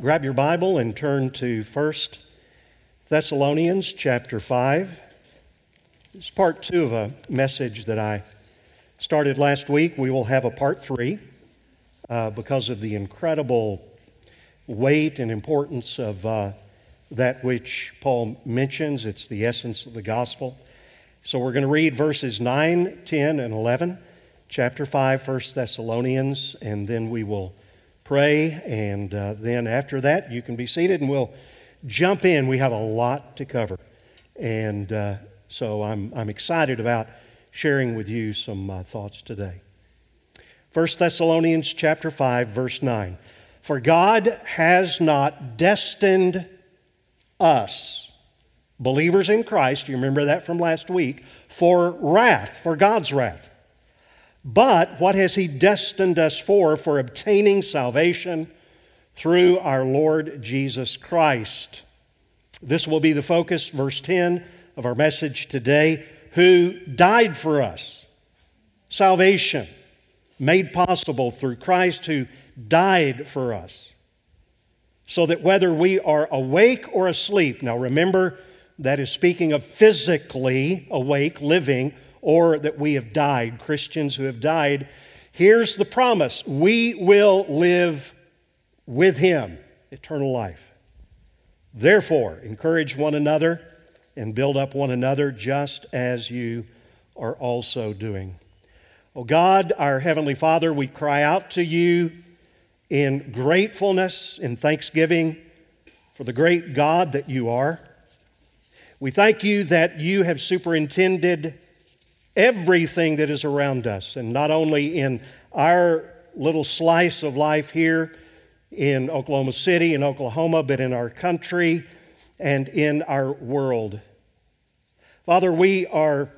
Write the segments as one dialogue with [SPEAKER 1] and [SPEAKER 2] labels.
[SPEAKER 1] grab your Bible and turn to 1 Thessalonians chapter 5. It's part two of a message that I started last week. We will have a part three uh, because of the incredible weight and importance of uh, that which Paul mentions. It's the essence of the gospel. So we're going to read verses 9, 10, and 11, chapter 5, 1 Thessalonians, and then we will pray. And uh, then after that, you can be seated and we'll jump in. We have a lot to cover. And uh, so I'm, I'm excited about sharing with you some uh, thoughts today. 1 Thessalonians chapter 5 verse 9. For God has not destined us believers in Christ, you remember that from last week, for wrath, for God's wrath. But what has He destined us for? For obtaining salvation through our Lord Jesus Christ. This will be the focus, verse 10 of our message today, who died for us. Salvation made possible through Christ who died for us. So that whether we are awake or asleep, now remember, that is speaking of physically awake, living, or that we have died, Christians who have died. Here's the promise we will live with Him, eternal life. Therefore, encourage one another and build up one another just as you are also doing. Oh God, our Heavenly Father, we cry out to you in gratefulness, in thanksgiving for the great God that you are. We thank you that you have superintended everything that is around us, and not only in our little slice of life here in Oklahoma City, in Oklahoma, but in our country and in our world. Father, we are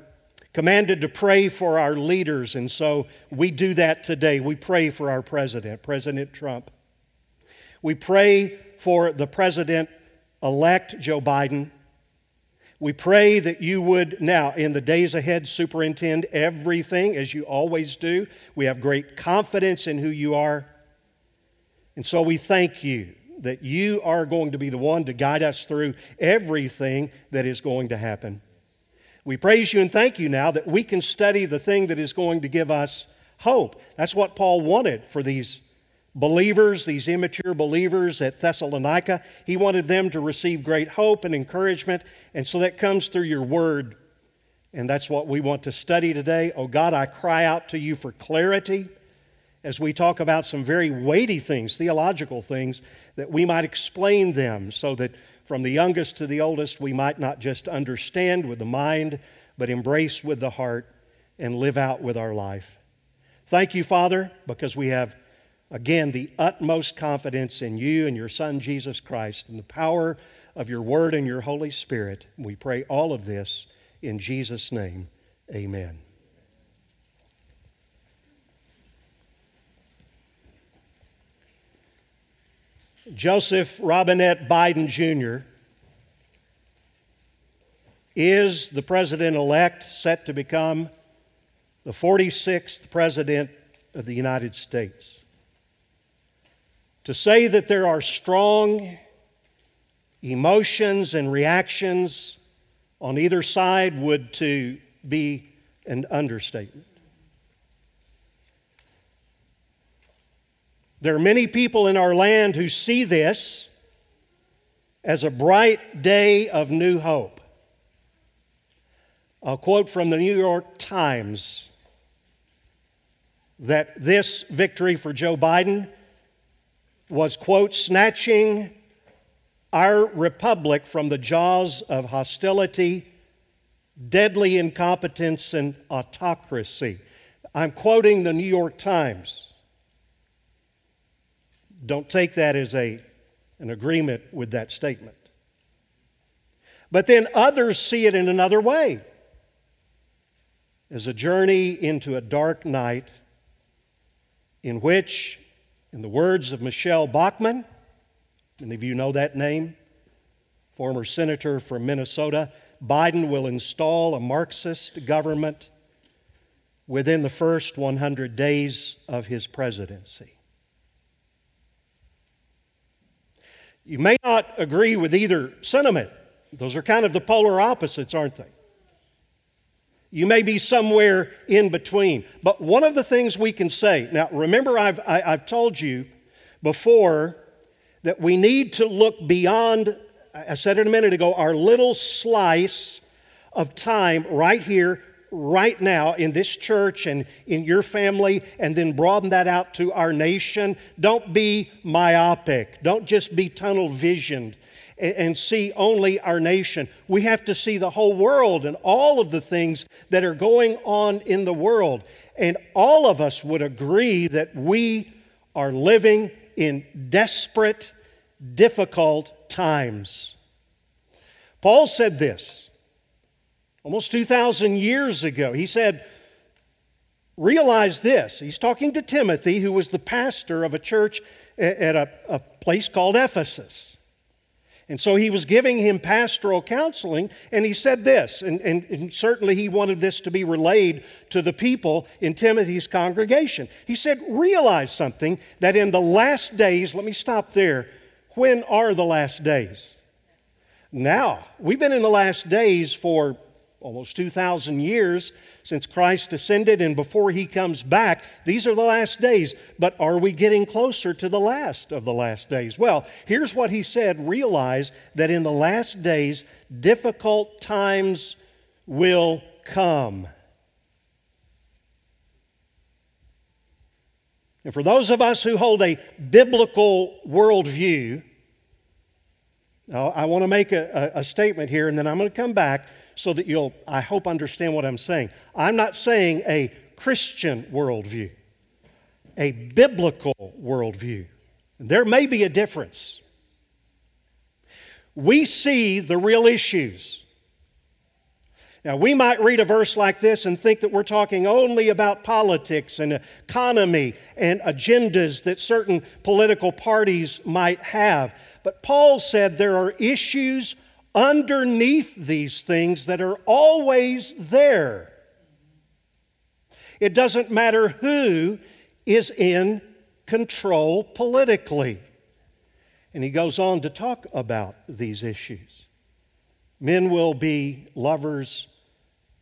[SPEAKER 1] commanded to pray for our leaders, and so we do that today. We pray for our president, President Trump. We pray for the president elect, Joe Biden. We pray that you would now, in the days ahead, superintend everything as you always do. We have great confidence in who you are. And so we thank you that you are going to be the one to guide us through everything that is going to happen. We praise you and thank you now that we can study the thing that is going to give us hope. That's what Paul wanted for these believers, these immature believers at Thessalonica. He wanted them to receive great hope and encouragement, and so that comes through your word. And that's what we want to study today. Oh God, I cry out to you for clarity as we talk about some very weighty things, theological things, that we might explain them so that from the youngest to the oldest, we might not just understand with the mind, but embrace with the heart and live out with our life. Thank you, Father, because we have Again, the utmost confidence in you and your Son, Jesus Christ, and the power of your Word and your Holy Spirit. We pray all of this in Jesus' name. Amen. Joseph Robinette Biden Jr. is the president elect set to become the 46th president of the United States. To say that there are strong emotions and reactions on either side would to be an understatement. There are many people in our land who see this as a bright day of new hope. I'll quote from the New York Times that this victory for Joe Biden was, quote, snatching our republic from the jaws of hostility, deadly incompetence, and autocracy. I'm quoting the New York Times. Don't take that as a, an agreement with that statement. But then others see it in another way as a journey into a dark night in which in the words of Michelle Bachmann, many of you know that name, former senator from Minnesota, Biden will install a Marxist government within the first 100 days of his presidency. You may not agree with either sentiment. Those are kind of the polar opposites, aren't they? You may be somewhere in between. But one of the things we can say now, remember, I've, I, have i have told you before that we need to look beyond, I said it a minute ago, our little slice of time right here, right now in this church and in your family, and then broaden that out to our nation. Don't be myopic, don't just be tunnel visioned and see only our nation. We have to see the whole world and all of the things that are going on in the world. And all of us would agree that we are living in desperate, difficult times. Paul said this almost 2,000 years ago. He said, Realize this. He's talking to Timothy, who was the pastor of a church at a, a place called Ephesus. And so he was giving him pastoral counseling, and he said this, and, and, and, certainly he wanted this to be relayed to the people in Timothy's congregation. He said, Realize something that in the last days, let me stop there. When are the last days? Now, we've been in the last days for almost 2,000 years since Christ ascended and before he comes back. These are the last days, but are we getting closer to the last of the last days? Well, here's what he said realize that in the last days, difficult times will come. And for those of us who hold a biblical worldview, I want to make a, a, a statement here and then I'm going to come back so that you'll, I hope, understand what I'm saying. I'm not saying a Christian worldview, a biblical worldview. There may be a difference. We see the real issues. Now, we might read a verse like this and think that we're talking only about politics and economy and agendas that certain political parties might have. But Paul said there are issues underneath these things that are always there. It doesn't matter who is in control politically. And he goes on to talk about these issues. Men will be lovers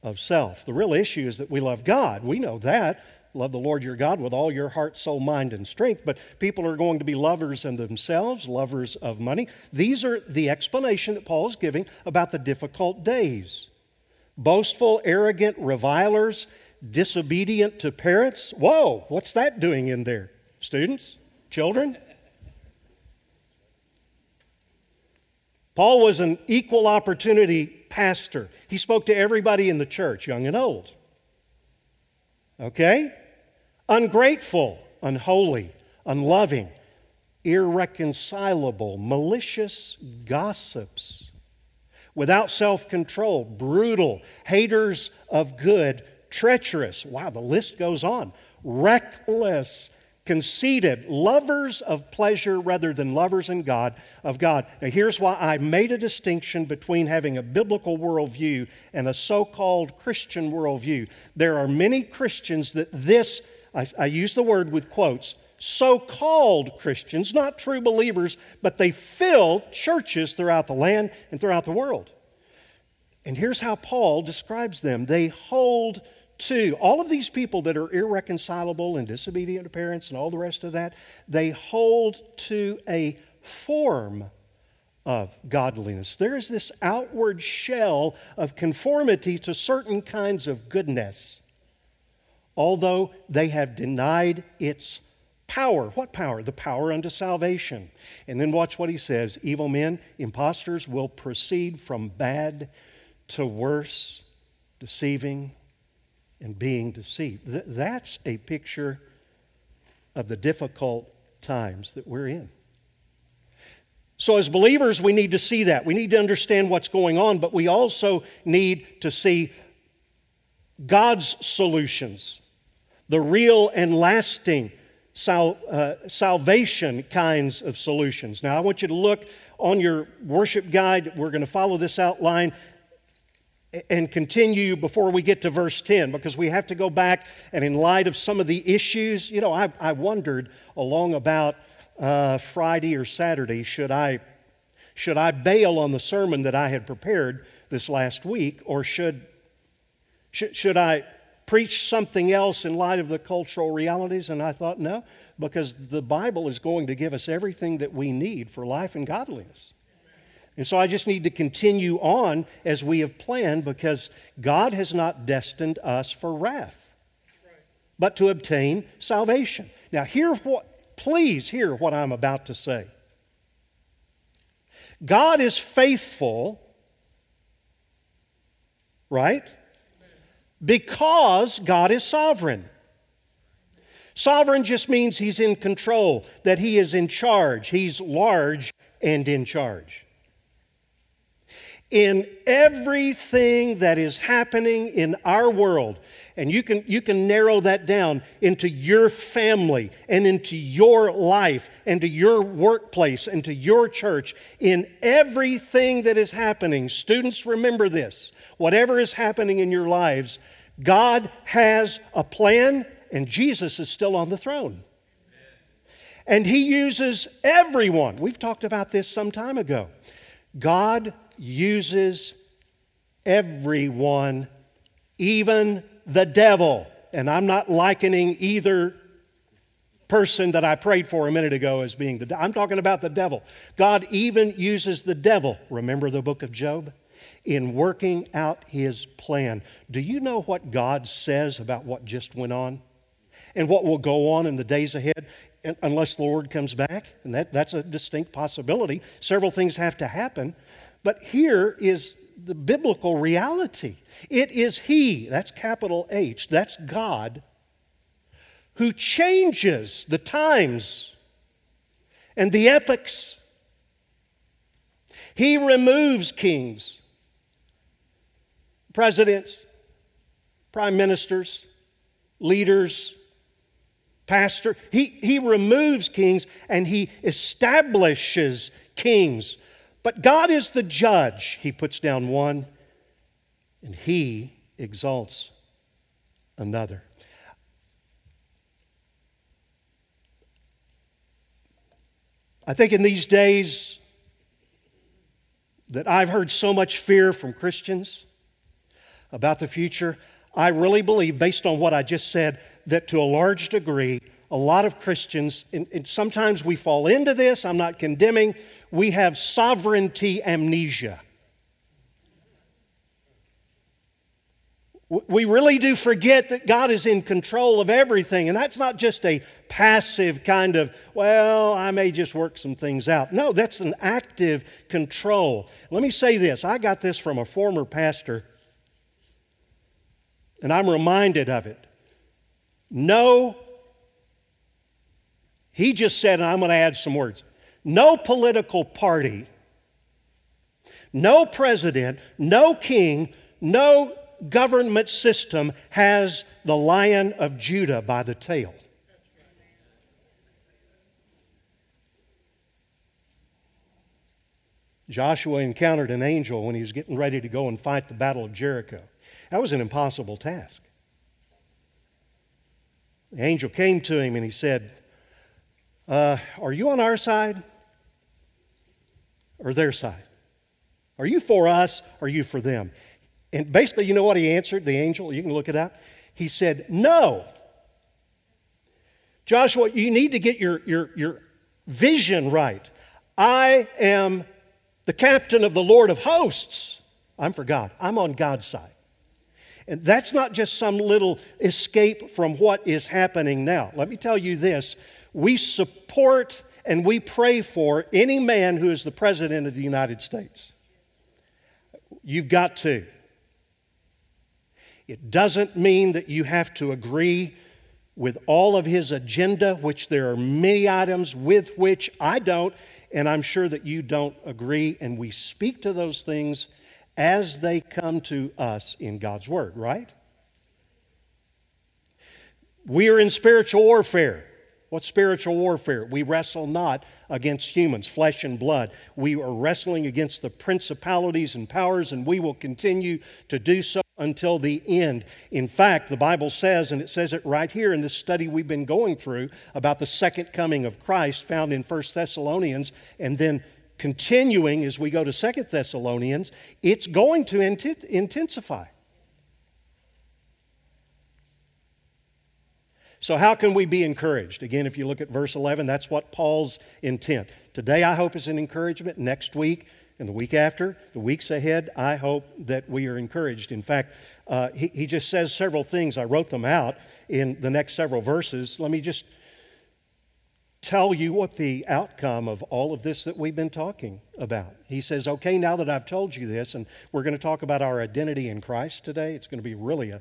[SPEAKER 1] of self. The real issue is that we love God. We know that. Love the Lord your God with all your heart, soul, mind, and strength. But people are going to be lovers of themselves, lovers of money. These are the explanation that Paul is giving about the difficult days. Boastful, arrogant, revilers, disobedient to parents. Whoa, what's that doing in there? Students? Children? Paul was an equal opportunity pastor. He spoke to everybody in the church, young and old. Okay? Ungrateful, unholy, unloving, irreconcilable, malicious gossips, without self control, brutal, haters of good, treacherous. Wow, the list goes on. Reckless, conceited, lovers of pleasure rather than lovers in God of God. Now here's why I made a distinction between having a biblical worldview and a so-called Christian worldview. There are many Christians that this, I, I use the word with quotes, so-called Christians, not true believers, but they fill churches throughout the land and throughout the world. And here's how Paul describes them. They hold to all of these people that are irreconcilable and disobedient to parents and all the rest of that, they hold to a form of godliness. There is this outward shell of conformity to certain kinds of goodness, although they have denied its power. What power? The power unto salvation. And then watch what he says evil men, impostors will proceed from bad to worse, deceiving and being deceived. Th- that's a picture of the difficult times that we're in. So, as believers, we need to see that. We need to understand what's going on, but we also need to see God's solutions, the real and lasting sal- uh, salvation kinds of solutions. Now, I want you to look on your worship guide. We're going to follow this outline and continue before we get to verse 10 because we have to go back and in light of some of the issues you know i, I wondered along about uh, friday or saturday should i Should I bail on the sermon that I had prepared this last week, or should, should, should I preach something else in light of the cultural realities? And I thought, no, because the Bible is going to give us everything that we need for life and godliness. And so I just need to continue on as we have planned because God has not destined us for wrath, but to obtain salvation. Now, hear what, please hear what I'm about to say. God is faithful, right? Because God is sovereign. Sovereign just means he's in control, that he is in charge. He's large and in charge in everything that is happening in our world. And you can, you can narrow that down into your family and into your life and to your workplace and to your church. In everything that is happening, students, remember this whatever is happening in your lives, God has a plan and Jesus is still on the throne. And He uses everyone. We've talked about this some time ago. God uses everyone, even the devil. And I'm not likening either person that I prayed for a minute ago as being the devil. I'm talking about the devil. God even uses the devil, remember the book of Job, in working out his plan. Do you know what God says about what just went on? And what will go on in the days ahead? Unless the Lord comes back, and that, that's a distinct possibility. Several things have to happen. But here is the biblical reality it is He, that's capital H, that's God, who changes the times and the epochs. He removes kings, presidents, prime ministers, leaders, pastor. He, he removes kings and he establishes kings but God is the judge. He puts down one and he exalts another. I think in these days that I've heard so much fear from Christians about the future, I really believe, based on what I just said, that to a large degree, a lot of Christians, and, and sometimes we fall into this, I'm not condemning, we have sovereignty amnesia. We really do forget that God is in control of everything, and that's not just a passive kind of, well, I may just work some things out. No, that's an active control. Let me say this I got this from a former pastor, and I'm reminded of it. No, he just said, and I'm going to add some words no political party, no president, no king, no government system has the lion of Judah by the tail. Joshua encountered an angel when he was getting ready to go and fight the Battle of Jericho. That was an impossible task. The angel came to him and he said, uh, Are you on our side or their side? Are you for us or are you for them? And basically, you know what he answered, the angel? You can look it up. He said, No. Joshua, you need to get your, your, your vision right. I am the captain of the Lord of hosts. I'm for God. I'm on God's side. And that's not just some little escape from what is happening now. Let me tell you this we support and we pray for any man who is the President of the United States. You've got to. It doesn't mean that you have to agree with all of his agenda, which there are many items with which I don't, and I'm sure that you don't agree, and we speak to those things as they come to us in God's Word, right? We are in spiritual warfare. What's spiritual warfare? We wrestle not against humans, flesh and blood. We are wrestling against the principalities and powers, and we will continue to do so until the end. In fact, the Bible says, and it says it right here in this study we've been going through about the second coming of Christ, found in 1 Thessalonians, and then continuing as we go to Second Thessalonians, it's going to int- intensify. So, how can we be encouraged? Again, if you look at verse 11, that's what Paul's intent. Today, I hope, is an encouragement. Next week, and the week after, the weeks ahead, I hope that we are encouraged. In fact, uh, he, he just says several things. I wrote them out in the next several verses. Let me just tell you what the outcome of all of this that we've been talking about. He says, Okay, now that I've told you this, and we're going to talk about our identity in Christ today, it's going to be really a,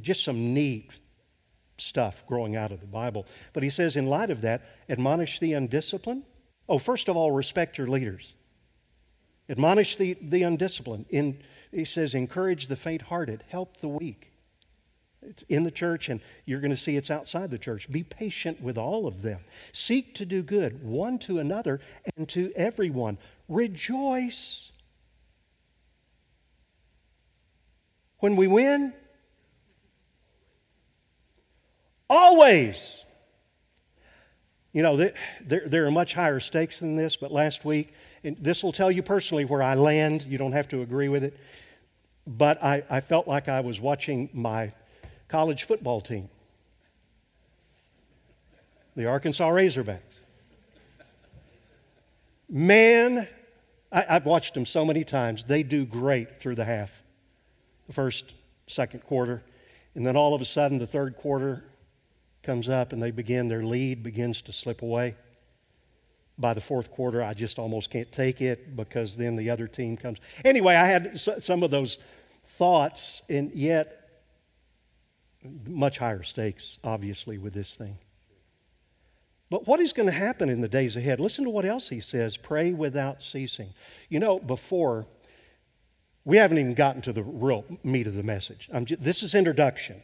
[SPEAKER 1] just some neat stuff growing out of the Bible. But he says, in light of that, admonish the undisciplined. Oh, first of all, respect your leaders. Admonish the, the undisciplined. In, he says, encourage the faint hearted, help the weak. It's in the church, and you're going to see it's outside the church. Be patient with all of them. Seek to do good, one to another and to everyone. Rejoice. When we win, always. You know, there, there are much higher stakes than this, but last week, and this will tell you personally where I land. You don't have to agree with it. But I, I felt like I was watching my college football team, the Arkansas Razorbacks. Man, I, have watched them so many times. They do great through the half, the first, second quarter. And then all of a sudden, the third quarter comes up and they begin, their lead begins to slip away. By the fourth quarter, I just almost can't take it because then the other team comes. Anyway, I had some of those thoughts, and yet much higher stakes, obviously, with this thing. But what is going to happen in the days ahead? Listen to what else he says pray without ceasing. You know, before, we haven't even gotten to the real meat of the message. Just, this is introduction.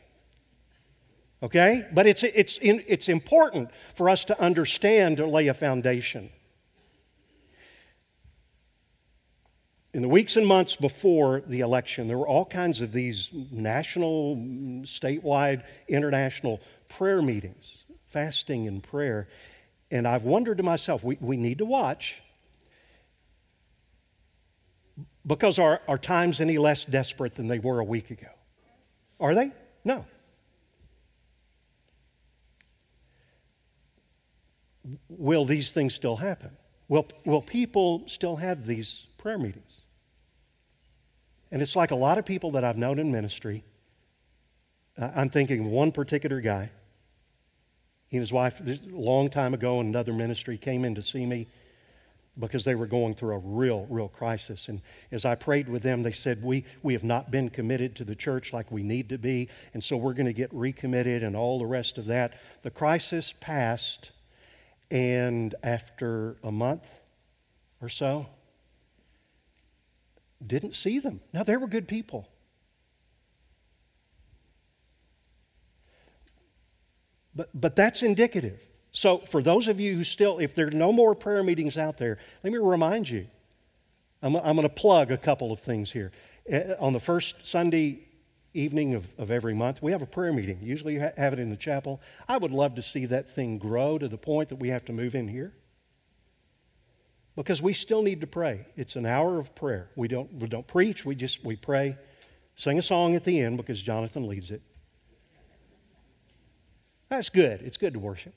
[SPEAKER 1] Okay? But it's, it's, it's important for us to understand to lay a foundation. In the weeks and months before the election, there were all kinds of these national, statewide, international prayer meetings, fasting and prayer. And I've wondered to myself, we, we need to watch because are, are times any less desperate than they were a week ago? Are they? No. Will these things still happen? Will, will people still have these prayer meetings. And it's like a lot of people that I've known in ministry. Uh, I'm thinking of one particular guy. He and his wife, a long time ago in another ministry, came in to see me because they were going through a real, real crisis. And as I prayed with them, they said, We, we have not been committed to the church like we need to be, and so we're going to get recommitted and all the rest of that. The crisis passed, and after a month or so, didn't see them. Now, they were good people. But, but that's indicative. So, for those of you who still, if there are no more prayer meetings out there, let me remind you I'm, I'm going to plug a couple of things here. Uh, on the first Sunday evening of, of every month, we have a prayer meeting. Usually, you have it in the chapel. I would love to see that thing grow to the point that we have to move in here because we still need to pray. It's an hour of prayer. We don't, we don't preach, we just we pray, sing a song at the end because Jonathan leads it. That's good. It's good to worship.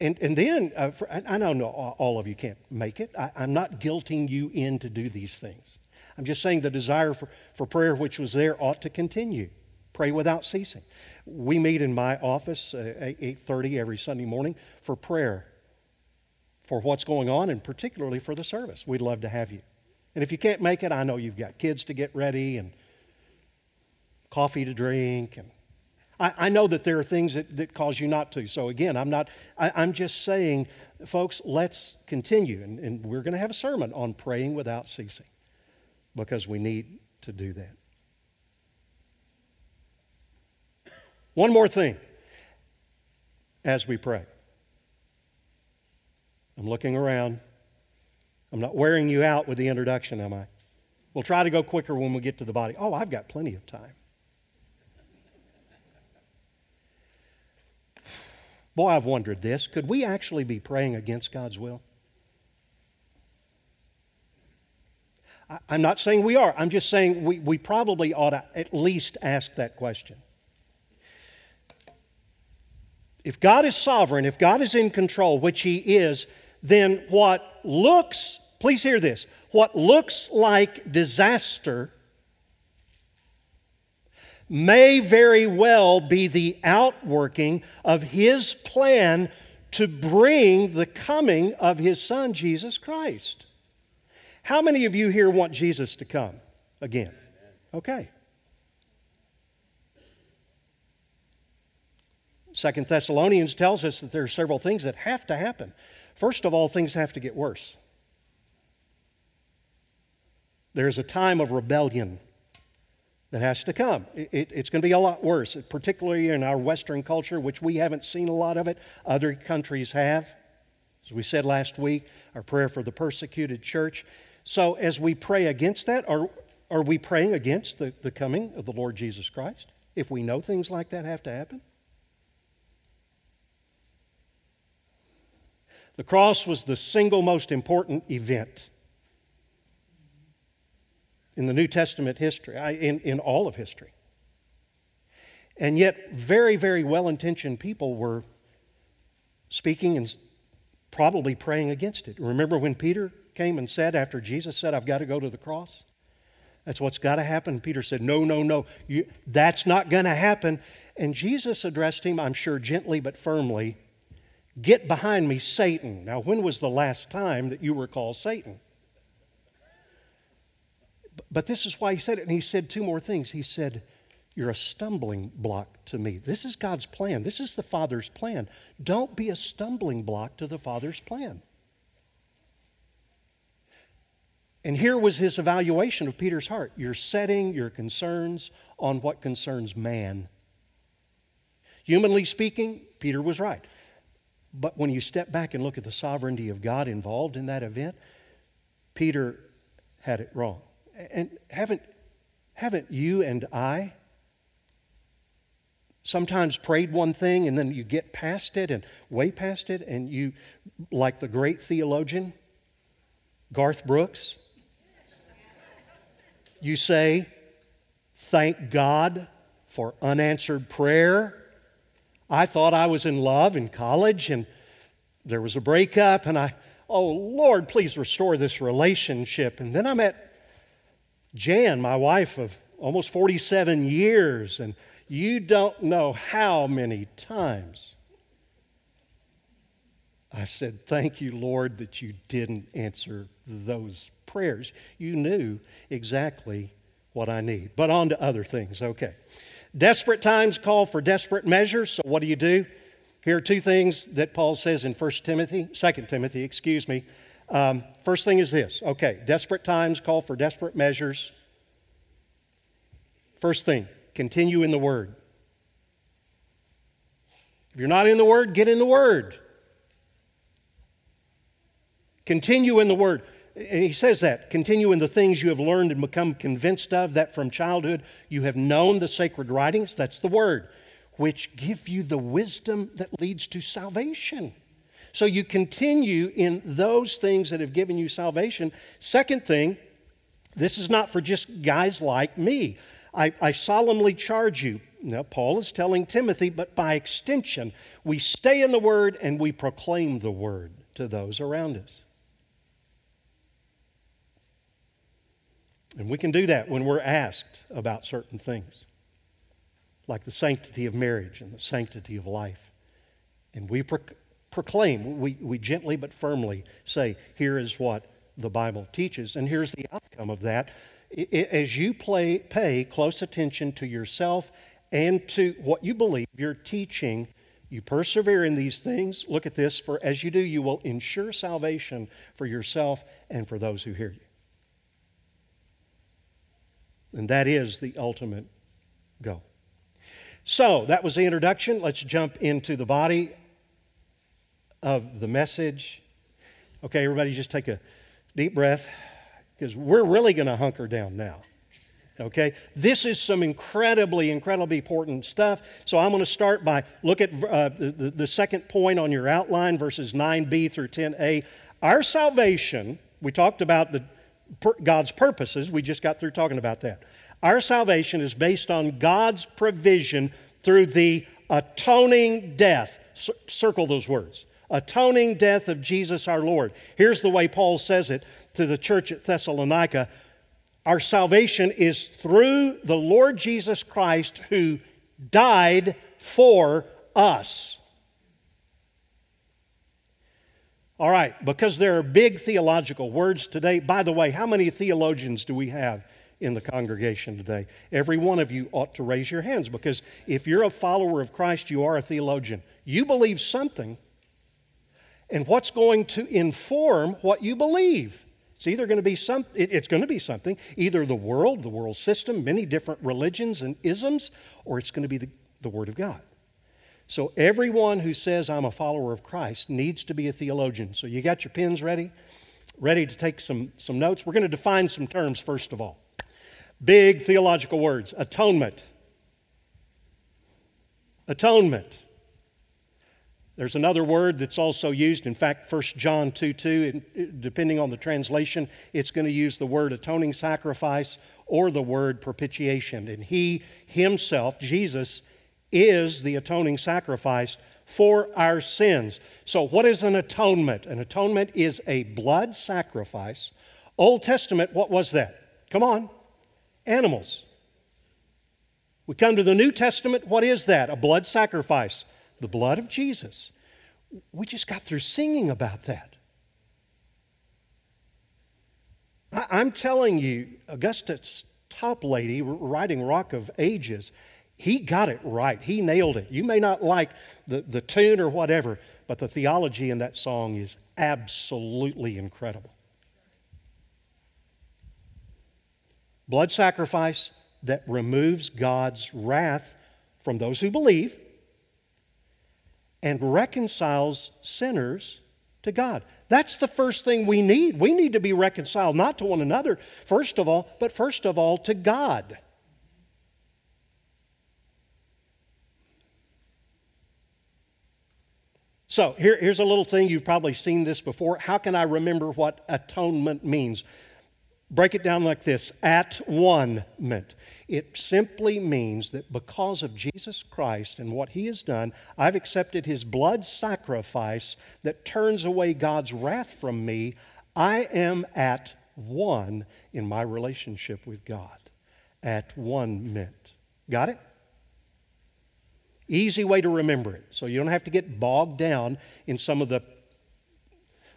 [SPEAKER 1] And, and then, uh, for, I know no, all of you can't make it. I, I'm not guilting you in to do these things. I'm just saying the desire for, for prayer which was there ought to continue. Pray without ceasing. We meet in my office at 8.30 every Sunday morning for prayer for what's going on and particularly for the service. We'd love to have you. And if you can't make it, I know you've got kids to get ready and coffee to drink. And I, I know that there are things that, that cause you not to. So again, I'm not, I, am just saying, folks, let's continue. And, and we're going to have a sermon on praying without ceasing because we need to do that. One more thing as we pray. I'm looking around. I'm not wearing you out with the introduction, am I? We'll try to go quicker when we get to the body. Oh, I've got plenty of time. Boy, I've wondered this. Could we actually be praying against God's will? I'm not saying we are. I'm just saying we, we probably ought to at least ask that question. If God is sovereign, if God is in control, which He is, then what looks, please hear this, what looks like disaster may very well be the outworking of His plan to bring the coming of His Son, Jesus Christ. How many of you here want Jesus to come again? Okay. Second Thessalonians tells us that there are several things that have to happen. First of all, things have to get worse. There's a time of rebellion that has to come. It, it, it's going to be a lot worse, particularly in our Western culture, which we haven't seen a lot of it. Other countries have. As we said last week, our prayer for the persecuted church. So, as we pray against that, are, are we praying against the, the coming of the Lord Jesus Christ? If we know things like that have to happen? The cross was the single most important event in the New Testament history, in, in all of history. And yet, very, very well intentioned people were speaking and probably praying against it. Remember when Peter came and said, after Jesus said, I've got to go to the cross? That's what's got to happen. Peter said, No, no, no, you, that's not going to happen. And Jesus addressed him, I'm sure gently but firmly, Get behind me, Satan. Now, when was the last time that you were called Satan? But this is why he said it. And he said two more things. He said, You're a stumbling block to me. This is God's plan. This is the Father's plan. Don't be a stumbling block to the Father's plan. And here was his evaluation of Peter's heart. You're setting your concerns on what concerns man. Humanly speaking, Peter was right. But when you step back and look at the sovereignty of God involved in that event, Peter had it wrong. And haven't, haven't you and I sometimes prayed one thing and then you get past it and way past it, and you, like the great theologian Garth Brooks, you say, Thank God for unanswered prayer. I thought I was in love in college and there was a breakup, and I, oh Lord, please restore this relationship. And then I met Jan, my wife of almost 47 years, and you don't know how many times I've said, Thank you, Lord, that you didn't answer those prayers. You knew exactly what I need. But on to other things, okay. Desperate times call for desperate measures, so what do you do? Here are two things that Paul says in 1 Timothy, 2 Timothy, excuse me. Um, first thing is this okay, desperate times call for desperate measures. First thing, continue in the Word. If you're not in the Word, get in the Word. Continue in the Word. And he says that continue in the things you have learned and become convinced of, that from childhood you have known the sacred writings, that's the word, which give you the wisdom that leads to salvation. So you continue in those things that have given you salvation. Second thing, this is not for just guys like me. I, I solemnly charge you. Now, Paul is telling Timothy, but by extension, we stay in the Word and we proclaim the Word to those around us. And we can do that when we're asked about certain things, like the sanctity of marriage and the sanctity of life. And we pro- proclaim, we, we gently but firmly say, here is what the Bible teaches, and here's the outcome of that. As you play, pay close attention to yourself and to what you believe you're teaching, you persevere in these things. Look at this, for as you do, you will ensure salvation for yourself and for those who hear you. And that is the ultimate goal. So, that was the introduction. Let's jump into the body of the message. Okay, everybody, just take a deep breath because we're really going to hunker down now. Okay? This is some incredibly, incredibly important stuff. So I'm going to start by look at uh, the, the second point on your outline, verses 9b through 10a. Our salvation, we talked about the God's purposes. We just got through talking about that. Our salvation is based on God's provision through the atoning death. C- circle those words. Atoning death of Jesus our Lord. Here's the way Paul says it to the church at Thessalonica Our salvation is through the Lord Jesus Christ who died for us. All right, because there are big theological words today. By the way, how many theologians do we have in the congregation today? Every one of you ought to raise your hands because if you're a follower of Christ, you are a theologian. You believe something, and what's going to inform what you believe? It's either going to be some, it's going to be something, either the world, the world system, many different religions and isms, or it's going to be the, the Word of God. So everyone who says I'm a follower of Christ needs to be a theologian. So you got your pens ready? Ready to take some, some notes? We're going to define some terms first of all. Big theological words atonement. Atonement. There's another word that's also used. In fact, 1 John 2 2, depending on the translation, it's going to use the word atoning sacrifice or the word propitiation. And he himself, Jesus, is the atoning sacrifice for our sins. So, what is an atonement? An atonement is a blood sacrifice. Old Testament, what was that? Come on, animals. We come to the New Testament, what is that? A blood sacrifice, the blood of Jesus. We just got through singing about that. I'm telling you, Augustus Toplady, writing Rock of Ages, he got it right. He nailed it. You may not like the, the tune or whatever, but the theology in that song is absolutely incredible. Blood sacrifice that removes God's wrath from those who believe and reconciles sinners to God. That's the first thing we need. We need to be reconciled not to one another, first of all, but first of all to God. So here, here's a little thing. You've probably seen this before. How can I remember what atonement means? Break it down like this at one meant. It simply means that because of Jesus Christ and what he has done, I've accepted his blood sacrifice that turns away God's wrath from me. I am at one in my relationship with God. At one meant. Got it? Easy way to remember it. So you don't have to get bogged down in some of the,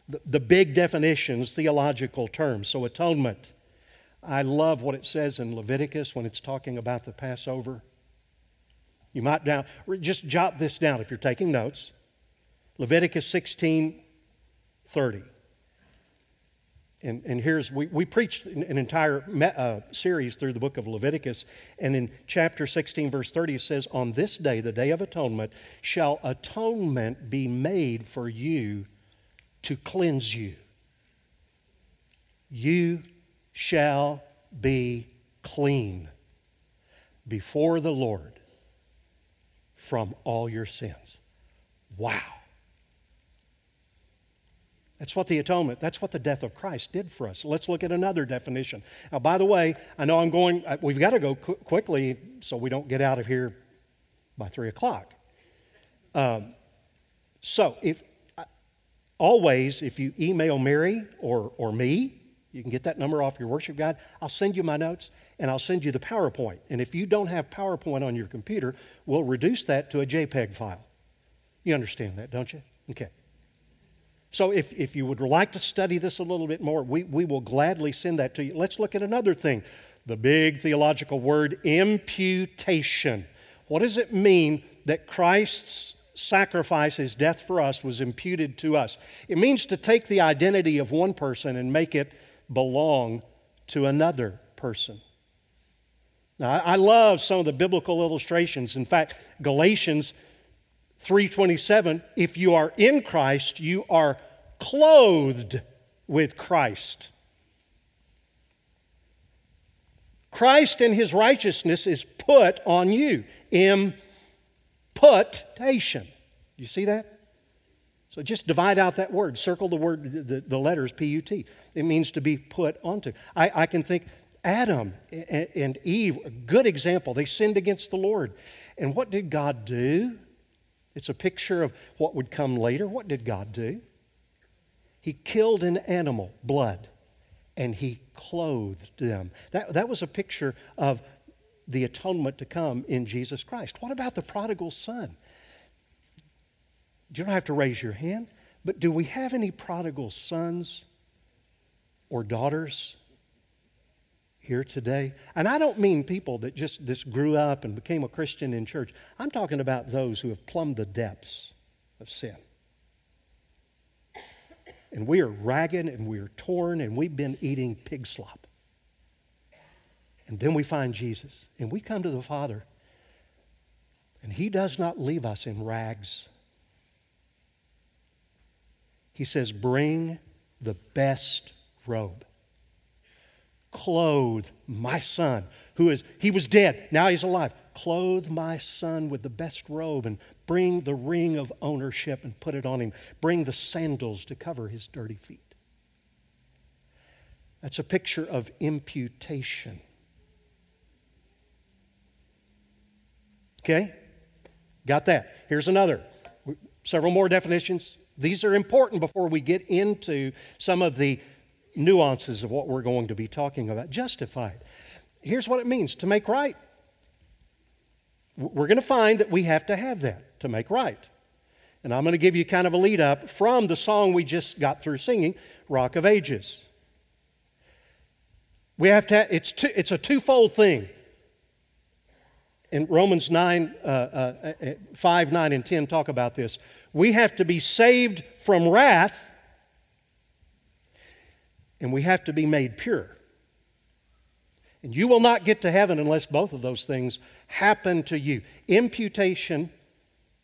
[SPEAKER 1] the, the big definitions, theological terms. So, atonement. I love what it says in Leviticus when it's talking about the Passover. You might down, just jot this down if you're taking notes. Leviticus 16 30. And, and here's, we, we preached an entire uh, series through the book of Leviticus, and in chapter 16, verse 30, it says, On this day, the day of atonement, shall atonement be made for you to cleanse you. You shall be clean before the Lord from all your sins. Wow. That's what the atonement, that's what the death of Christ did for us. Let's look at another definition. Now, by the way, I know I'm going, we've got to go qu- quickly so we don't get out of here by 3 o'clock. Um, so, if always, if you email Mary or, or me, you can get that number off your worship guide. I'll send you my notes and I'll send you the PowerPoint. And if you don't have PowerPoint on your computer, we'll reduce that to a JPEG file. You understand that, don't you? Okay. So, if, if you would like to study this a little bit more, we, we will gladly send that to you. Let's look at another thing the big theological word imputation. What does it mean that Christ's sacrifice, his death for us, was imputed to us? It means to take the identity of one person and make it belong to another person. Now, I love some of the biblical illustrations. In fact, Galatians 3:27, if you are in Christ, you are clothed with Christ. Christ and his righteousness is put on you. Imputation. You see that? So just divide out that word, circle the word, the, the letters P U T. It means to be put onto. I, I can think Adam and Eve, a good example. They sinned against the Lord. And what did God do? It's a picture of what would come later. What did God do? He killed an animal, blood, and he clothed them. That, that was a picture of the atonement to come in Jesus Christ. What about the prodigal son? You don't have to raise your hand, but do we have any prodigal sons or daughters here today? And I don't mean people that just this grew up and became a Christian in church. I'm talking about those who have plumbed the depths of sin. And we are ragged and we are torn and we've been eating pig slop. And then we find Jesus and we come to the Father and He does not leave us in rags. He says, Bring the best robe clothe my son who is he was dead now he's alive. Clothe my son with the best robe and bring the ring of ownership and put it on him. Bring the sandals to cover his dirty feet. That's a picture of imputation. Okay? Got that. Here's another. Several more definitions. These are important before we get into some of the nuances of what we're going to be talking about. Justified. Here's what it means to make right. We're going to find that we have to have that to make right. And I'm going to give you kind of a lead up from the song we just got through singing, Rock of Ages. We have to, it's, two, it's a twofold thing. In Romans 9, uh, uh, uh 5, 9, and 10 talk about this. We have to be saved from wrath and we have to be made pure. And you will not get to heaven unless both of those things happen to you. Imputation,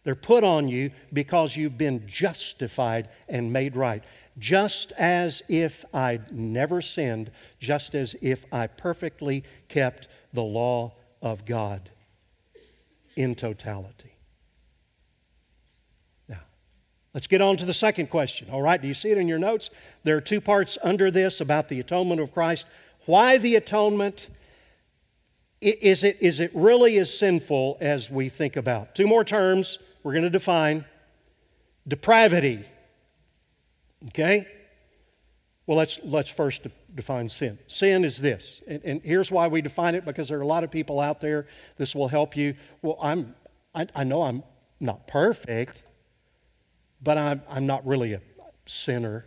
[SPEAKER 1] they're put on you because you've been justified and made right. Just as if I'd never sinned, just as if I perfectly kept the law of God in totality. Let's get on to the second question. All right, do you see it in your notes? There are two parts under this about the atonement of Christ. Why the atonement? Is it, is it really as sinful as we think about? Two more terms we're going to define depravity. Okay? Well, let's, let's first define sin. Sin is this. And, and, here's why we define it because there are a lot of people out there. This will help you. Well, I'm, I, I know I'm not perfect but I'm, I'm not really a sinner.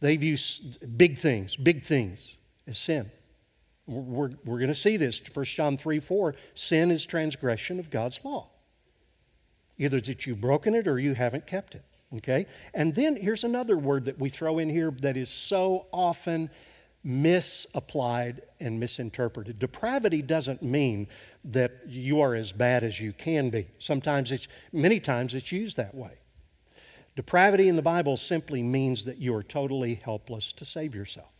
[SPEAKER 1] They view big things, big things, as sin. We're, we're going to see this. 1 John 3 4 sin is transgression of God's law. Either that you've broken it or you haven't kept it. Okay? And then here's another word that we throw in here that is so often misapplied and misinterpreted. Depravity doesn't mean that you are as bad as you can be. Sometimes it's, many times it's used that way. Depravity in the Bible simply means that you are totally helpless to save yourself.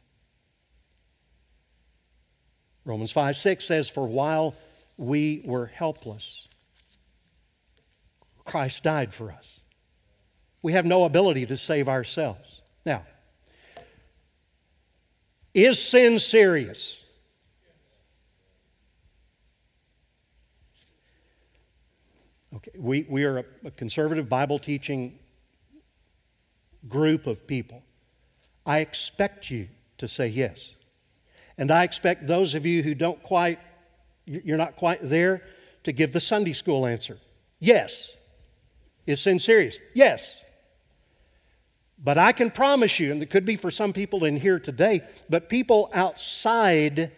[SPEAKER 1] Romans 5 6 says, For while we were helpless, Christ died for us. We have no ability to save ourselves. Now, is sin serious? Okay, we, we are a, a conservative Bible teaching group of people. I expect you to say yes. And I expect those of you who don't quite, you're not quite there, to give the Sunday school answer. Yes. Is sin serious? Yes. But I can promise you, and it could be for some people in here today, but people outside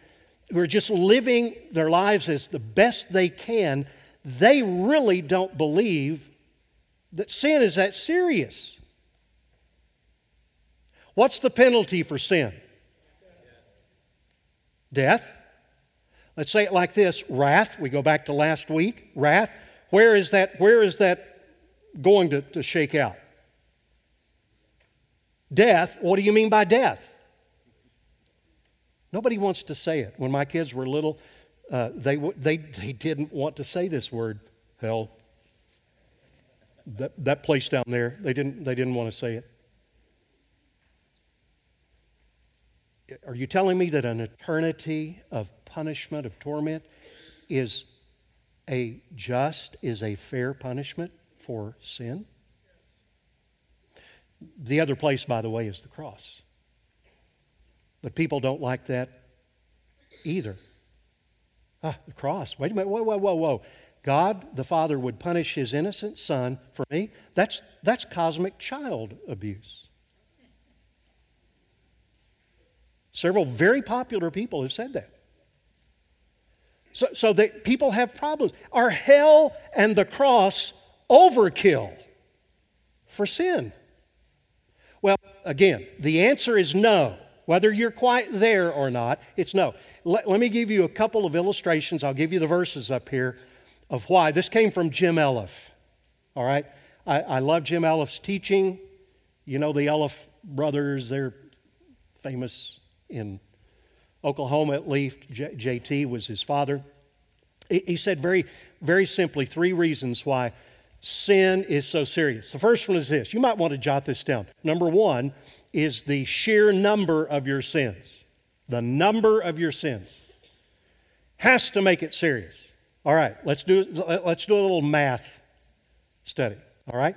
[SPEAKER 1] who are just living their lives as the best they can, they really don't believe that sin is that serious. What's the penalty for sin? Death. Let's say it like this wrath. We go back to last week. Wrath. Where is that, where is that going to, to shake out? Death. What do you mean by death? Nobody wants to say it. When my kids were little, uh, they, they, they didn't want to say this word, hell. that, that place down there. They didn't, they didn't want to say it. Are you telling me that an eternity of punishment, of torment, is a just, is a fair punishment for sin? The other place, by the way, is the cross. But people don't like that either. Ah, the cross. Wait a minute. Whoa, whoa, whoa, whoa. God the Father would punish his innocent son for me? That's, that's cosmic child abuse. Several very popular people have said that. So, so that people have problems. Are hell and the cross overkill for sin? Well, again, the answer is no. Whether you're quite there or not, it's no. Let, let me give you a couple of illustrations. I'll give you the verses up here of why. This came from Jim Elliff. All right? I, I love Jim Elliff's teaching. You know the Elliff brothers, they're famous in Oklahoma at least. J- JT was his father. He, he said very, very simply three reasons why sin is so serious. The first one is this you might want to jot this down. Number one is the sheer number of your sins. The number of your sins has to make it serious. All right, let's do, let's do a little math study. All right?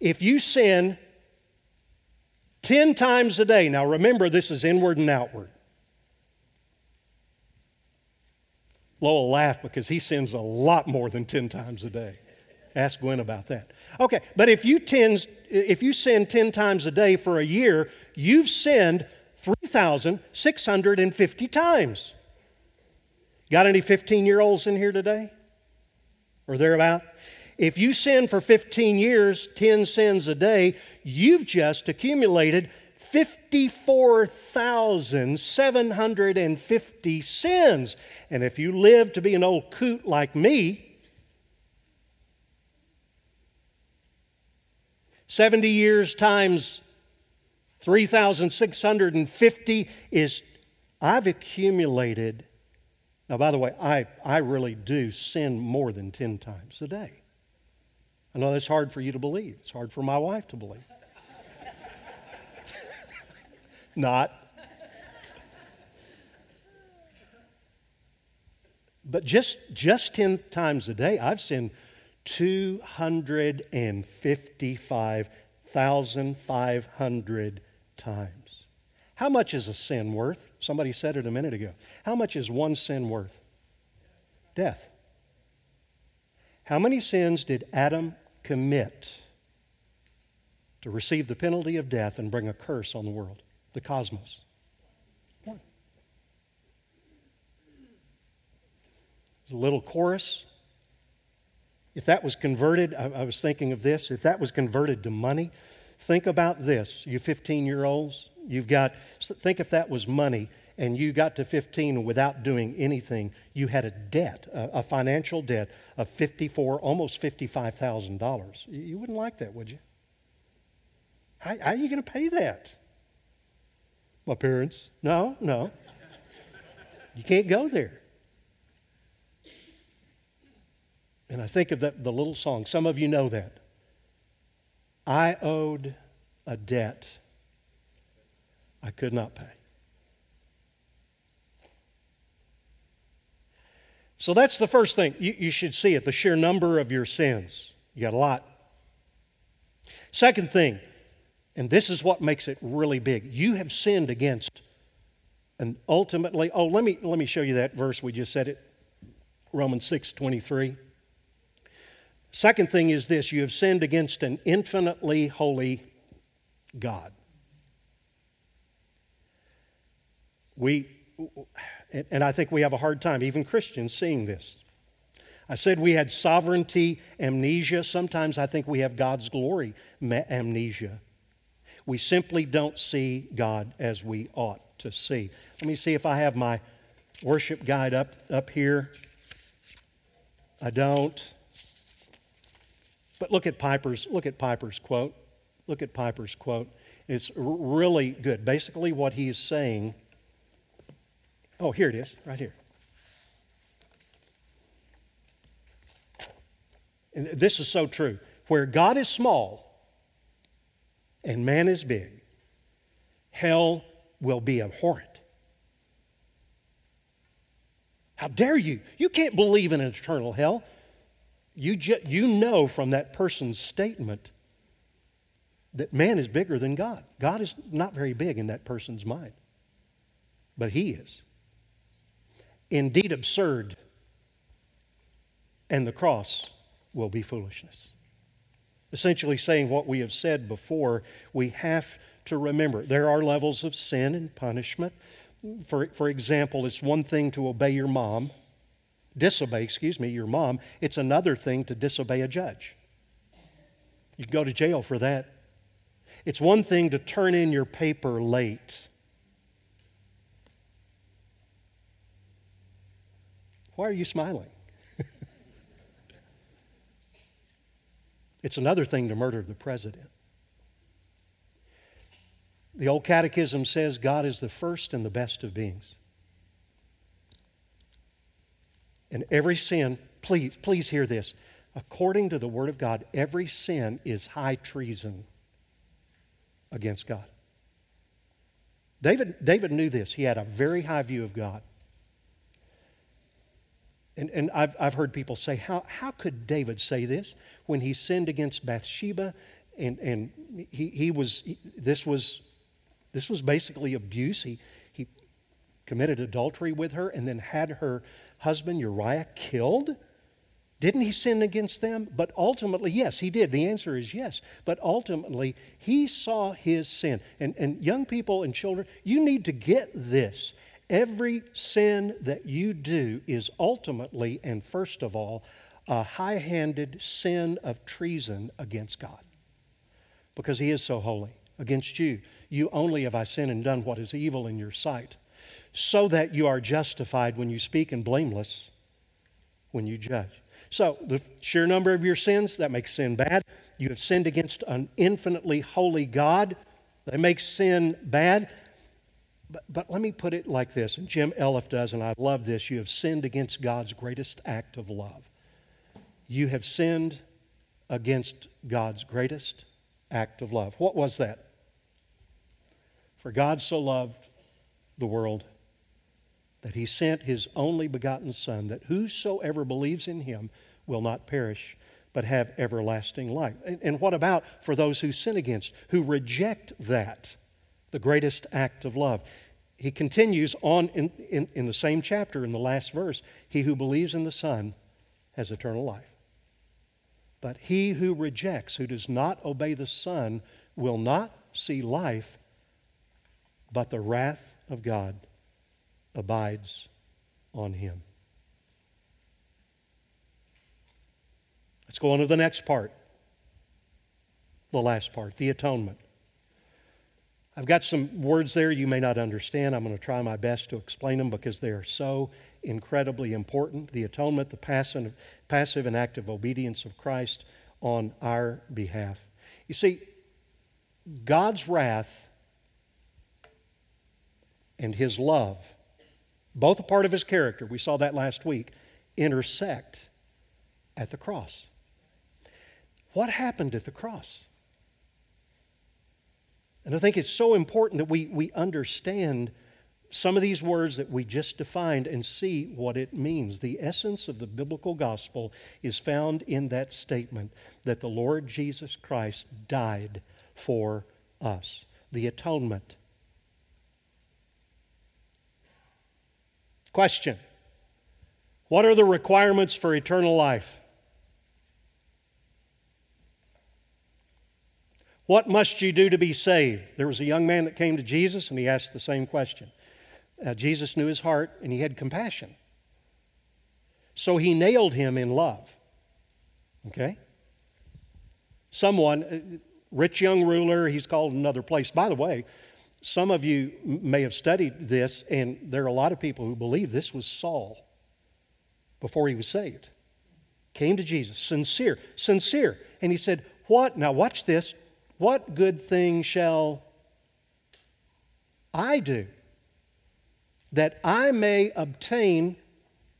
[SPEAKER 1] If you sin 10 times a day, now remember this is inward and outward. Lowell laughed because he sins a lot more than 10 times a day. Ask Gwen about that. Okay, but if you, tend, if you sin 10 times a day for a year, you've sinned 3,650 times. Got any 15 year olds in here today? Or thereabout? If you sin for 15 years, 10 sins a day, you've just accumulated 54,750 sins. And if you live to be an old coot like me, 70 years times 3,650 is, I've accumulated. Now, by the way, I, I really do sin more than 10 times a day. I know that's hard for you to believe. It's hard for my wife to believe. Not. But just, just 10 times a day, I've sinned 255,500 times. How much is a sin worth? Somebody said it a minute ago. How much is one sin worth? Death. How many sins did Adam commit to receive the penalty of death and bring a curse on the world, the cosmos? One. a little chorus. If that was converted, I, I was thinking of this, if that was converted to money, think about this, you 15 year olds. You've got, think if that was money and you got to 15 without doing anything, you had a debt, a, financial debt of 54, almost $55,000. You wouldn't like that, would you? How, how are you going to pay that? My parents? No, no. You can't go there. And I think of that, the little song. Some of you know that. I owed a debt I could not pay. So that's the first thing. You, you should see it the sheer number of your sins. You got a lot. Second thing, and this is what makes it really big you have sinned against and ultimately oh let me let me show you that verse we just said it romans 6 23 second thing is this you have sinned against an infinitely holy god we and I think we have a hard time, even Christians, seeing this. I said we had sovereignty amnesia. Sometimes I think we have God's glory amnesia. We simply don't see God as we ought to see. Let me see if I have my worship guide up, up here. I don't. But look at Piper's, look at Piper's quote. Look at Piper's quote. It's really good. Basically, what he is saying Oh, here it is, right here. And this is so true. where God is small and man is big, hell will be abhorrent. How dare you? You can't believe in an eternal hell. You, ju- you know from that person's statement that man is bigger than God. God is not very big in that person's mind, but he is. Indeed, absurd, and the cross will be foolishness. Essentially, saying what we have said before, we have to remember there are levels of sin and punishment. For, for example, it's one thing to obey your mom, disobey, excuse me, your mom. It's another thing to disobey a judge. You can go to jail for that. It's one thing to turn in your paper late. Why are you smiling? it's another thing to murder the president. The old catechism says God is the first and the best of beings. And every sin, please, please hear this. According to the Word of God, every sin is high treason against God. David, David knew this. He had a very high view of God. And, and I've, I've heard people say, how, how could David say this when he sinned against Bathsheba and, and he, he was, he, this, was, this was basically abuse. He, he committed adultery with her and then had her husband Uriah killed? Didn't he sin against them? But ultimately, yes, he did. The answer is yes. But ultimately, he saw his sin. And, and young people and children, you need to get this. Every sin that you do is ultimately and first of all a high handed sin of treason against God because he is so holy. Against you, you only have I sinned and done what is evil in your sight, so that you are justified when you speak and blameless when you judge. So, the sheer number of your sins, that makes sin bad. You have sinned against an infinitely holy God, that makes sin bad. But, but let me put it like this, and Jim Elliff does, and I love this. You have sinned against God's greatest act of love. You have sinned against God's greatest act of love. What was that? For God so loved the world that he sent his only begotten Son, that whosoever believes in him will not perish, but have everlasting life. And, and, what about for those who sin against, who reject that, the greatest act of love? He continues on in, in, in the same chapter, in the last verse He who believes in the Son has eternal life. But he who rejects, who does not obey the Son, will not see life, but the wrath of God abides on him. Let's go on to the next part, the last part, the atonement. I've got some words there you may not understand. I'm going to try my best to explain them because they are so incredibly important. The atonement, the passive, passive and active obedience of Christ on our behalf. You see, God's wrath and His love both a part of his character, we saw that last week, intersect at the cross. What happened at the cross? And I think it's so important that we, we understand some of these words that we just defined and see what it means. The essence of the biblical gospel is found in that statement that the Lord Jesus Christ died for us. The atonement Question What are the requirements for eternal life? What must you do to be saved? There was a young man that came to Jesus and he asked the same question. Uh, Jesus knew his heart and he had compassion. So he nailed him in love. Okay? Someone, uh, rich young ruler, he's called another place. By the way, some of you may have studied this, and there are a lot of people who believe this was Saul before he was saved. Came to Jesus, sincere, sincere. And he said, What? Now, watch this. What good thing shall I do that I may obtain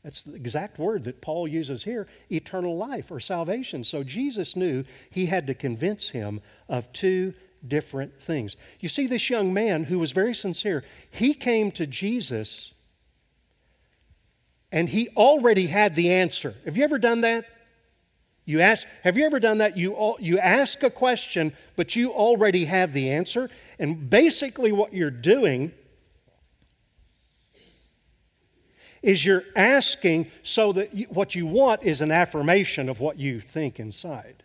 [SPEAKER 1] That's the exact word that Paul uses here eternal life or salvation. So Jesus knew he had to convince him of two different things. You see, this young man who was very sincere, he came to Jesus and he already had the answer. Have you ever done that? You ask, have you ever done that? You, all, you ask a question, but you already have the answer. And basically, what you're doing is you're asking so that you, what you want is an affirmation of what you think inside.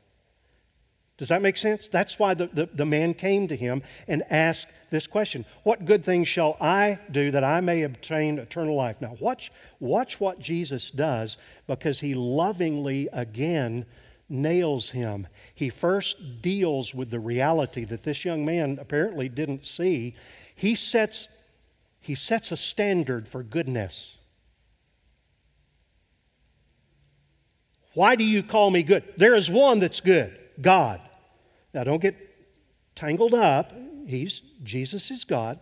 [SPEAKER 1] Does that make sense? That's why the, the, the, man came to him and asked this question What good things shall I do that I may obtain eternal life? Now, watch, watch what Jesus does because he lovingly again nails him. He first deals with the reality that this young man apparently didn't see. He sets, he sets a standard for goodness. Why do you call me good? There is one that's good God. Now, don't get tangled up. He's, Jesus is God.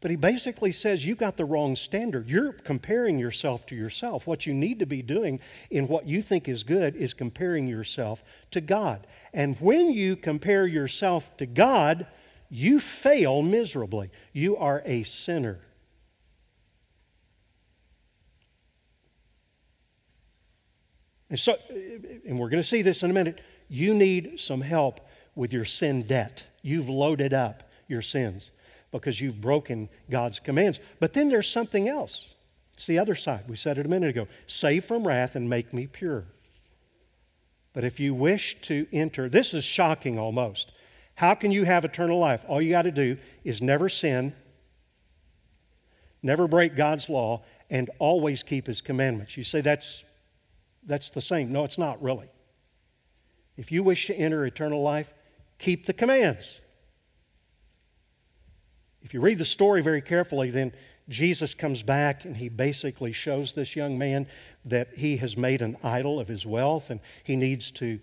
[SPEAKER 1] But he basically says you got the wrong standard. You're comparing yourself to yourself. What you need to be doing in what you think is good is comparing yourself to God. And when you compare yourself to God, you fail miserably. You are a sinner. And so, and we're going to see this in a minute, you need some help with your sin debt. You've loaded up your sins because you've broken God's commands. But then there's something else. It's the other side. We said it a minute ago save from wrath and make me pure. But if you wish to enter, this is shocking almost. How can you have eternal life? All you got to do is never sin, never break God's law, and always keep His commandments. You say that's, that's the same. No, it's not really. If you wish to enter eternal life, keep the commands. If you read the story very carefully, then Jesus comes back and he basically shows this young man that he has made an idol of his wealth and he needs to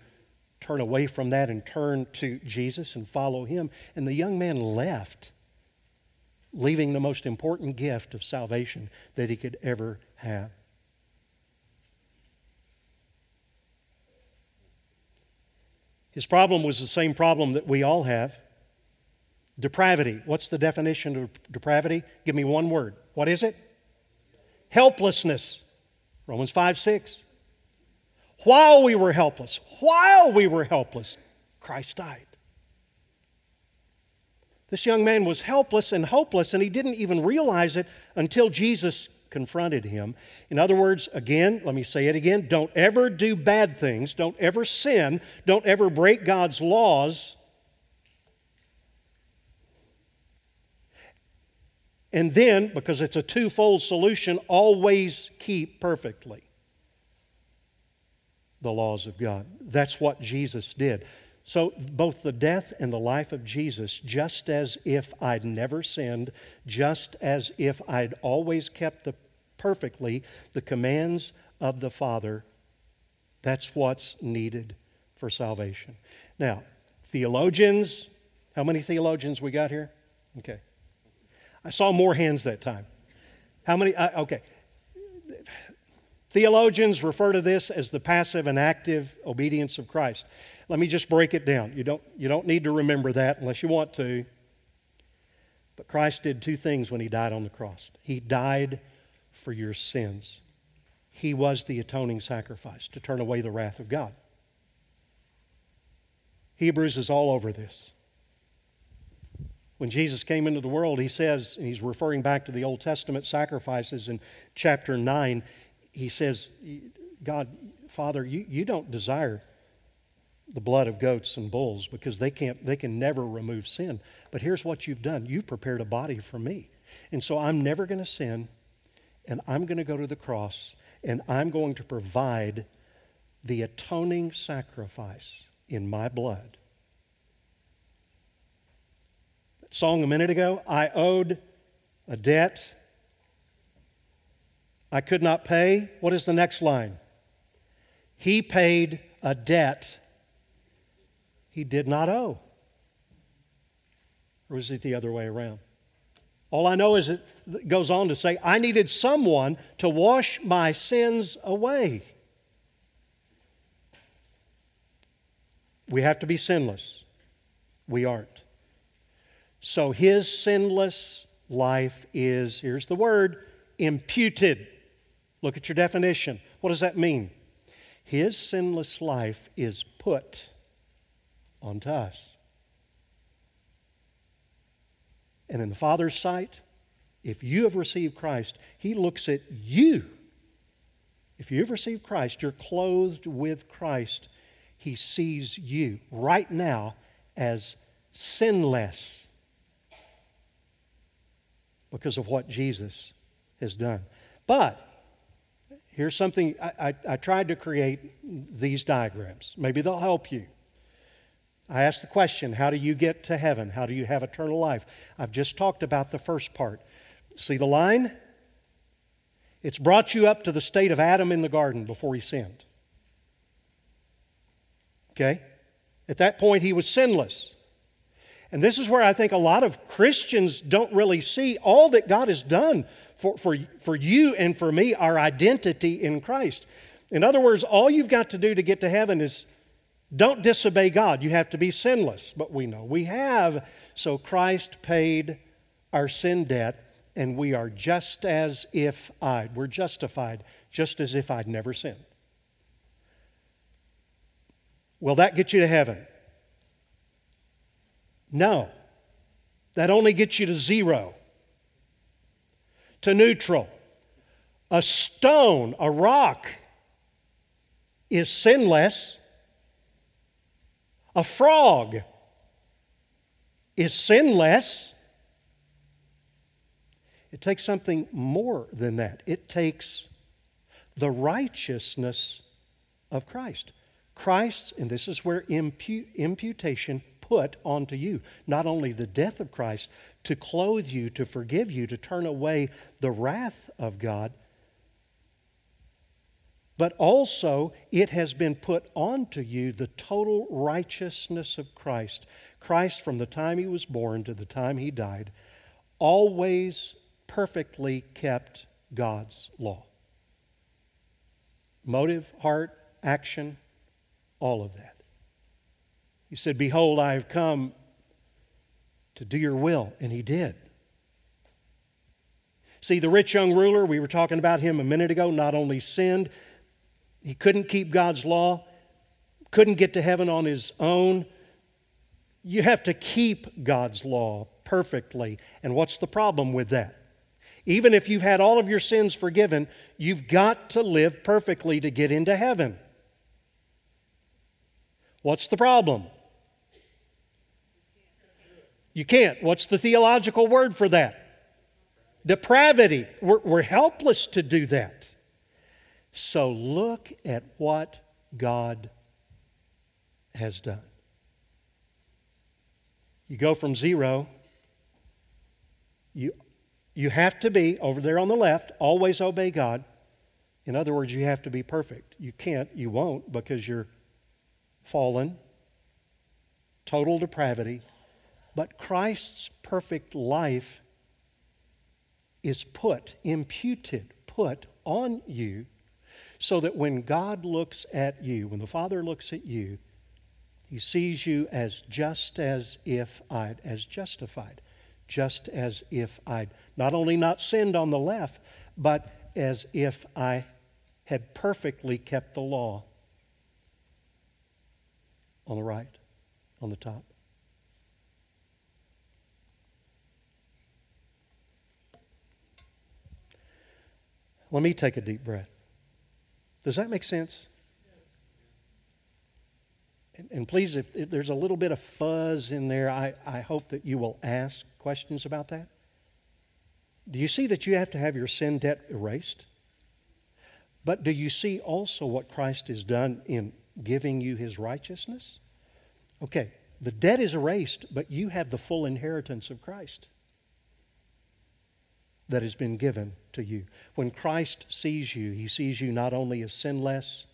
[SPEAKER 1] turn away from that and turn to Jesus and follow him. And the young man left, leaving the most important gift of salvation that he could ever have. His problem was the same problem that we all have depravity. What's the definition of depravity? Give me one word. What is it? Helplessness. Romans 5 6. While we were helpless, while we were helpless, Christ died. This young man was helpless and hopeless, and he didn't even realize it until Jesus confronted him. In other words, again, let me say it again don't ever do bad things, don't ever sin, don't ever break God's laws. And then, because it's a twofold solution, always keep perfectly the laws of God. That's what Jesus did. So, both the death and the life of Jesus, just as if I'd never sinned, just as if I'd always kept the, perfectly the commands of the Father, that's what's needed for salvation. Now, theologians, how many theologians we got here? Okay. I saw more hands that time. How many? Uh, okay. Theologians refer to this as the passive and active obedience of Christ. Let me just break it down. You don't, you don't need to remember that unless you want to. But Christ did two things when he died on the cross He died for your sins, He was the atoning sacrifice to turn away the wrath of God. Hebrews is all over this. When Jesus came into the world, he says, and he's referring back to the Old Testament sacrifices in chapter 9, he says, God, Father, you, you don't desire the blood of goats and bulls because they can't they can never remove sin. But here's what you've done. You've prepared a body for me. And so I'm never going to sin and I'm going to go to the cross and I'm going to provide the atoning sacrifice in my blood. That song a minute ago, I owed a debt I could not pay. What is the next line? He paid a debt he did not owe. Or was it the other way around? All I know is it goes on to say, I needed someone to wash my sins away. We have to be sinless. We aren't. So his sinless life is, here's the word, imputed. Look at your definition. What does that mean? His sinless life is put onto us. And in the Father's sight, if you have received Christ, He looks at you. If you've received Christ, you're clothed with Christ. He sees you right now as sinless because of what Jesus has done. But here's something I, I, I, tried to create these diagrams. Maybe they'll help you. I asked the question how do you get to heaven? How do you have eternal life? I've just talked about the first part. See the line? It's brought you up to the state of Adam in the garden before he sinned. Okay? At that point, he was sinless. And this is where I think a lot of Christians don't really see all that God has done for, for, for you and for me, our identity in Christ. In other words, all you've got to do to get to heaven is don't disobey God. You have to be sinless. But we know we have. So Christ paid our sin debt, and we are just as if I'd. We're justified just as if I'd never sinned. Will that get you to heaven? No. That only gets you to zero, to neutral. A stone, a rock, is sinless. A frog is sinless. It takes something more than that. It takes the righteousness of Christ. Christ, and this is where impu- imputation put onto you. Not only the death of Christ to clothe you, to forgive you, to turn away the wrath of God, but also it has been put onto you the total righteousness of Christ. Christ, from the time he was born to the time he died, always perfectly kept God's law. Motive, heart, action, all of that. He said, Behold, I have come to do your will. And he did. See, the rich young ruler, we were talking about him a minute ago, not only sinned, he couldn't keep God's law, couldn't get to heaven on his own. You have to keep God's law perfectly. And what's the problem with that? Even if you've had all of your sins forgiven, you've got to live perfectly to get into heaven. What's the problem? You can't. What's the theological word for that? Depravity. We're, we're helpless to do that. So look at what God has done. You go from zero, you, you have to be, over there on the left, always obey God. In other words, you have to be perfect. You can't, you won't, because you're fallen, total depravity. But Christ's perfect life is put, imputed, put on you so that when God looks at you, when the Father looks at you, he sees you as just as if I'd, as justified, just as if I'd not only not sinned on the left, but as if I had perfectly kept the law on the right, on the top. Let me take a deep breath. Does that make sense? And, and please, if, if, there's a little bit of fuzz in there, I, I hope that you will ask questions about that. Do you see that you have to have your sin debt erased? But do you see also what Christ has done in giving you his righteousness? Okay, the debt is erased, but you have the full inheritance of Christ that has been given to you. When Christ sees you, he sees you not only as sinless,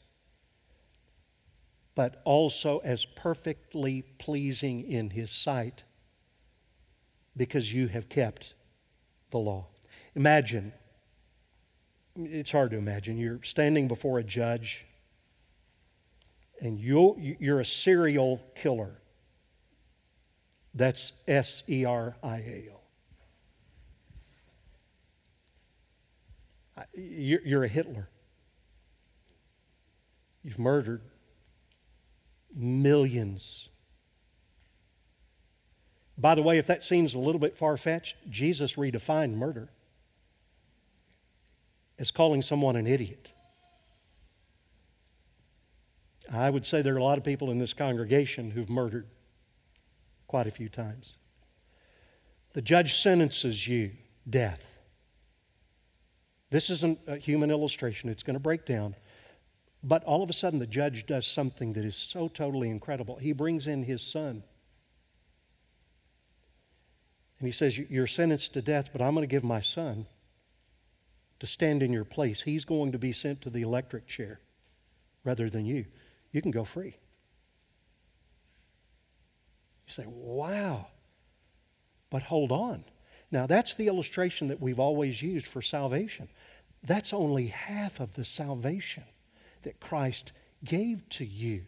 [SPEAKER 1] but also as perfectly pleasing in his sight because you have kept the law. Imagine, it's hard to imagine, you're standing before a judge and you you're a serial killer. That's S E R I A L. You're a Hitler. You've murdered millions. By the way, if that seems a little bit far fetched, Jesus redefined murder as calling someone an idiot. I would say there are a lot of people in this congregation who've murdered quite a few times. The judge sentences you death. This isn't a human illustration, it's going to break down. But all of a sudden, the judge does something that is so totally incredible. He brings in his son. And he says, You're sentenced to death, but I'm going to give my son to stand in your place. He's going to be sent to the electric chair rather than you you can go free. You say, wow. But hold on. Now, that's the illustration that we've always used for salvation. That's only half of the salvation that Christ gave to you.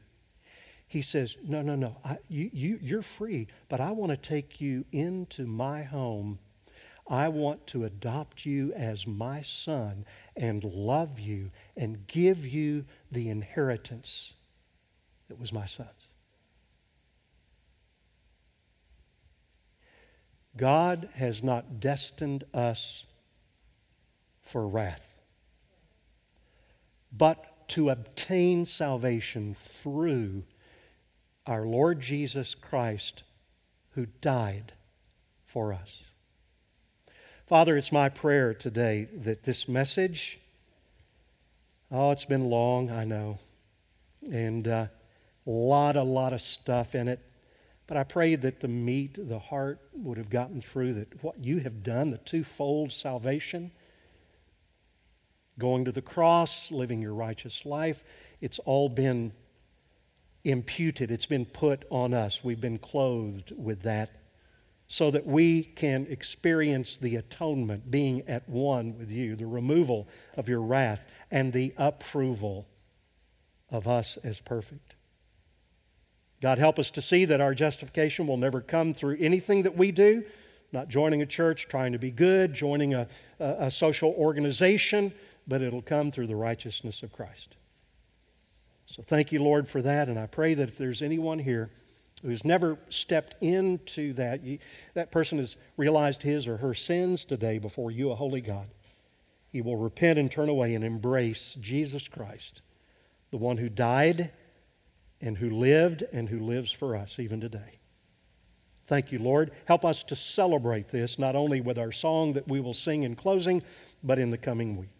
[SPEAKER 1] He says, No, no, no, I, you, you, you're free, but I want to take you into my home. I want to adopt you as my son and love you and give you the inheritance that was my son's. God has not destined us for wrath, but to obtain salvation through our Lord Jesus Christ who died for us. Father, it's my prayer today that this message, oh, it's been long, I know. And uh, a lot, a lot of stuff in it. But I pray that the meat, the heart would have gotten through that what you have done, the twofold salvation, going to the cross, living your righteous life, it's all been imputed, it's been put on us. We've been clothed with that so that we can experience the atonement, being at one with you, the removal of your wrath, and the approval of us as perfect. God, help us to see that our justification will never come through anything that we do, not joining a church, trying to be good, joining a, a, a social organization, but it'll come through the righteousness of Christ. So thank you, Lord, for that. And I pray that if there's anyone here who's never stepped into that, you, that person has realized his or her sins today before you, a holy God. He will repent and turn away and embrace Jesus Christ, the one who died and who lived and who lives for us even today. Thank you, Lord. Help us to celebrate this not only with our song that we will sing in closing, but in the coming week.